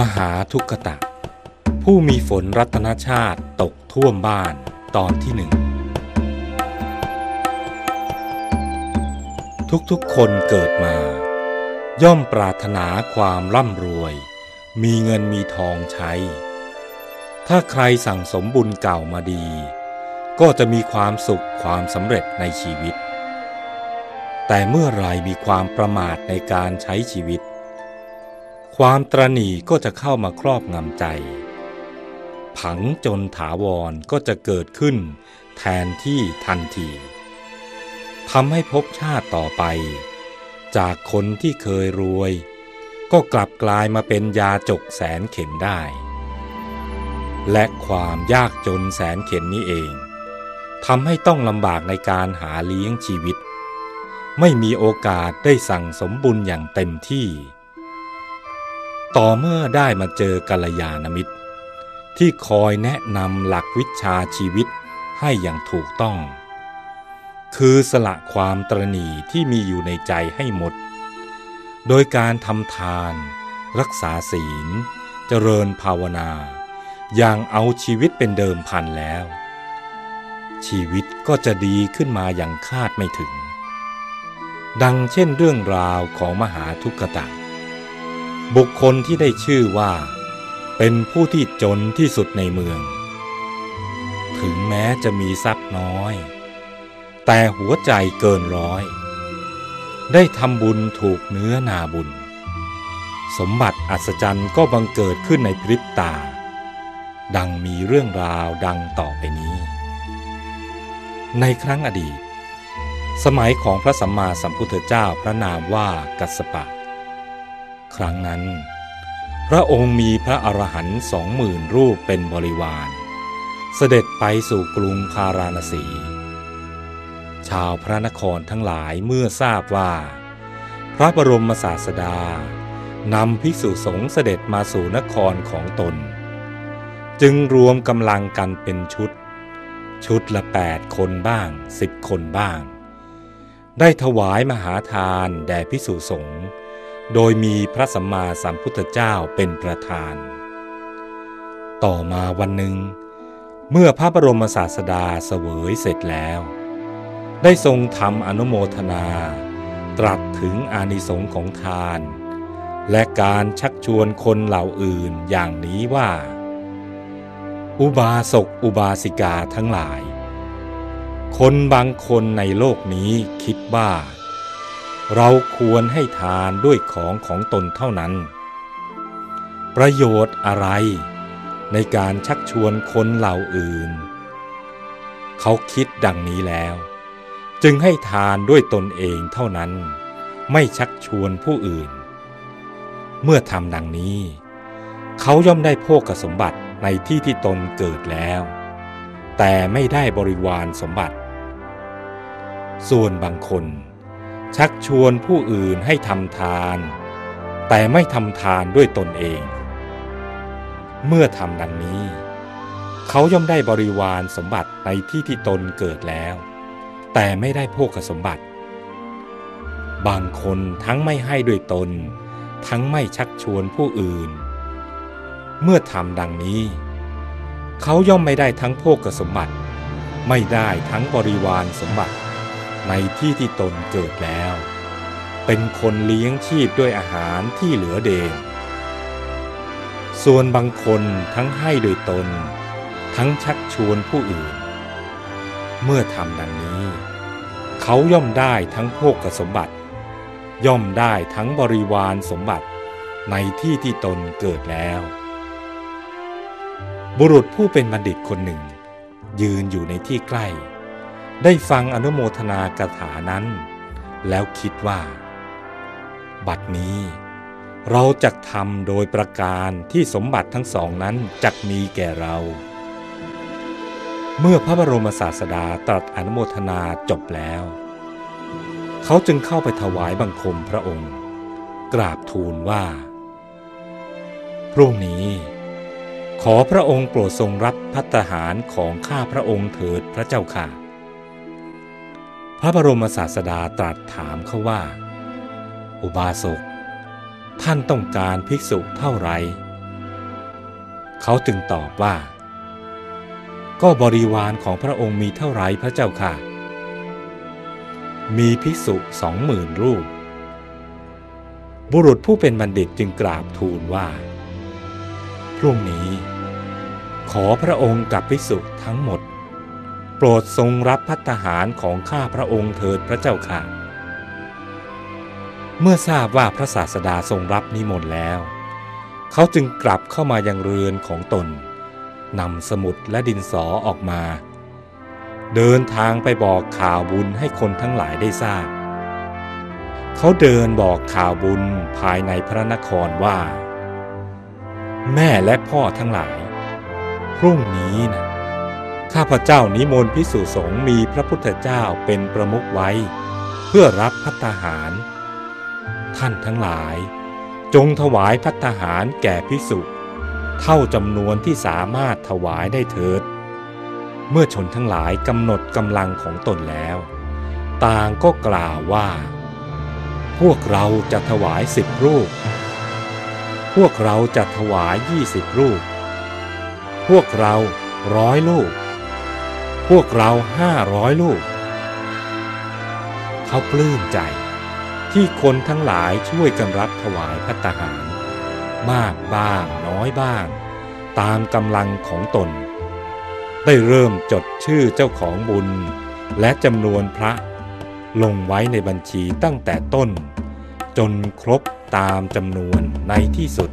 มหาทุกตะ ผู้มีฝนรัตนชาติตกท่วมบ้านตอนที่หนึ่ง ทุกๆคนเกิดมา ย่อมปรารถนาความร่ำรวย มีเงินมีทองใช้ ถ้าใครสั่งสมบุญเก่ามาดี ก็จะมีความสุขความสำเร็จในชีวิต แต่เมื่อไรมีความประมาทในการใช้ชีวิต ความตรณีก็จะเข้ามาครอบงำใจ ผังจนถาวรก็จะเกิดขึ้น แทนที่ทันทีทำให้ภพชาติต่อไป จากคนที่เคยรวย ก็กลับกลายมาเป็นยาจกแสนเข็นได้ และความยากจนแสนเข็นนี้เองทำให้ต้องลำบากในการหาเลี้ยงชีวิต ไม่มีโอกาสได้สั่งสมบุญอย่างเต็มที่ ต่อเมื่อได้มาเจอกัลยาณมิตร ที่คอยแนะนำหลักวิชาชีวิตให้อย่างถูกต้อง คือสละความตรณีที่มีอยู่ในใจให้หมด โดยการทำทาน รักษาศีล เจริญภาวนา อย่างเอาชีวิตเป็นเดิมพันแล้ว ชีวิตก็จะดีขึ้นมาอย่างคาดไม่ถึง ดังเช่นเรื่องราวของมหาทุกขตะ บุคคลที่ได้ชื่อว่า เป็นผู้ที่จนที่สุดในเมือง ถึงแม้จะมีทรัพย์น้อย แต่หัวใจเกินร้อย ได้ทำบุญถูกเนื้อนาบุญ สมบัติอัศจรรย์ก็บังเกิดขึ้นในพริบตา ดังมีเรื่องราวดังต่อไปนี้ ในครั้งอดีต สมัยของพระสัมมาสัมพุทธเจ้าพระนามว่ากัสสปะ ครั้งนั้น พระองค์มีพระอรหันต์สองหมื่นรูปเป็นบริวาร เสด็จไปสู่กรุงพาราณสี ชาวพระนครทั้งหลายเมื่อทราบว่า พระบรมศาสดานำภิกษุสงฆ์เสด็จมาสู่นครของตน จึงรวมกำลังกันเป็นชุด ชุดละแปดคนบ้างสิบคนบ้าง ได้ถวายมหาทานแด่ภิกษุสงฆ์ โดยมีพระสัมมาสัมพุทธเจ้าเป็นประธาน ต่อมาวันหนึ่ง เมื่อพระบรมศาสดาเสวยเสร็จแล้ว ได้ทรงทำอนุโมทนา ตรัสถึงอานิสงส์ของทาน และการชักชวนคนเหล่าอื่นอย่างนี้ว่า อุบาสกอุบาสิกาทั้งหลาย คนบางคนในโลกนี้คิดว่า เราควรให้ทานด้วยของของตนเท่านั้น ประโยชน์อะไรในการชักชวนคนเหล่าอื่น เขาคิดดังนี้แล้ว จึงให้ทานด้วยตนเองเท่านั้น ไม่ชักชวนผู้อื่น เมื่อทำดังนี้ เขาย่อมได้โภคสมบัติในที่ที่ตนเกิดแล้ว แต่ไม่ได้บริวารสมบัติ ส่วนบางคน ชักชวนผู้อื่นให้ทำทาน แต่ไม่ทำทานด้วยตนเอง เมื่อทำดังนี้ เขาย่อมได้บริวารสมบัติในที่ที่ตนเกิดแล้ว แต่ไม่ได้โภคสมบัติ บางคนทั้งไม่ให้ด้วยตน ทั้งไม่ชักชวนผู้อื่น เมื่อทำดังนี้ เขาย่อมไม่ได้ทั้งโภคสมบัติ ไม่ได้ทั้งบริวารสมบัติ ในที่ที่ตนเกิดแล้ว เป็นคนเลี้ยงชีพด้วยอาหารที่เหลือเดงส่วนบางคนทั้งให้โดยตน ทั้งชักชวนผู้อื่น เมื่อทำดังนี้ เขาย่อมได้ทั้งโภคสมบัติ ย่อมได้ทั้งบริวารสมบัติในที่ที่ตนเกิดแล้ว บุรุษผู้เป็นบัณฑิตคนหนึ่ง ยืนอยู่ในที่ใกล้ ได้ฟังอนุโมทนากถานั้น แล้วคิดว่า บัดนี้เราจะทำโดยประการที่สมบัติทั้งสองนั้นจักมีแก่เรา เมื่อพระบรมศาสดาตรัสอนุโมทนาจบแล้ว เขาจึงเข้าไปถวายบังคมพระองค์ กราบทูลว่า พรุ่งนี้ขอพระองค์โปรดทรงรับพัตตาหารของข้าพระองค์เถิดพระเจ้าค่ะ ระบรมศาสดาตรัสถามเขาว่า อุบาสก ท่านต้องการภิกษุเท่าไร เขาจึงตอบว่า ก็บริวารของพระองค์มีเท่าไรพระเจ้าค่ะ มีภิกษุสองหมื่นรูป บุรุษผู้เป็นบัณฑิตจึงกราบทูลว่า พรุ่งนี้ ขอพระองค์กับภิกษุทั้งหมด โปรดทรงรับพัตหารของข้าพระองค์เถิดพระเจ้าค่ะ เมื่อทราบว่าพระศาสดาทรงรับนิมนต์แล้ว เขาจึงกลับเข้ามายังเรือนของตนนำสมุดและดินสอออกมา เดินทางไปบอกข่าวบุญให้คนทั้งหลายได้ทราบ เขาเดินบอกข่าวบุญภายในพระนครว่า แม่และพ่อทั้งหลาย พรุ่งนี้นะ ข้าพเจ้านิมนต์พิสุสงฆ์มีพระพุทธเจ้าเป็นประมุขไว้ เพื่อรับพัตหาร ท่านทั้งหลาย จงถวายพัตหารแก่พิสุเท่าจำนวนที่สามารถถวายได้เถิด เมื่อชนทั้งหลายกำหนดกำลังของตนแล้ว ต่างก็กล่าวว่า พวกเราจะถวายสิบรูป พวกเราจะถวายยี่สิบรูป พวกเราร้อยลูก พวกเราห้าร้อยลูก เขาปลื้มใจ ที่คนทั้งหลายช่วยกันรับถวายพัตตาหาร มากบ้างน้อยบ้าง ตามกำลังของตน ได้เริ่มจดชื่อเจ้าของบุญ และจำนวนพระลงไว้ในบัญชีตั้งแต่ต้น จนครบตามจำนวนในที่สุด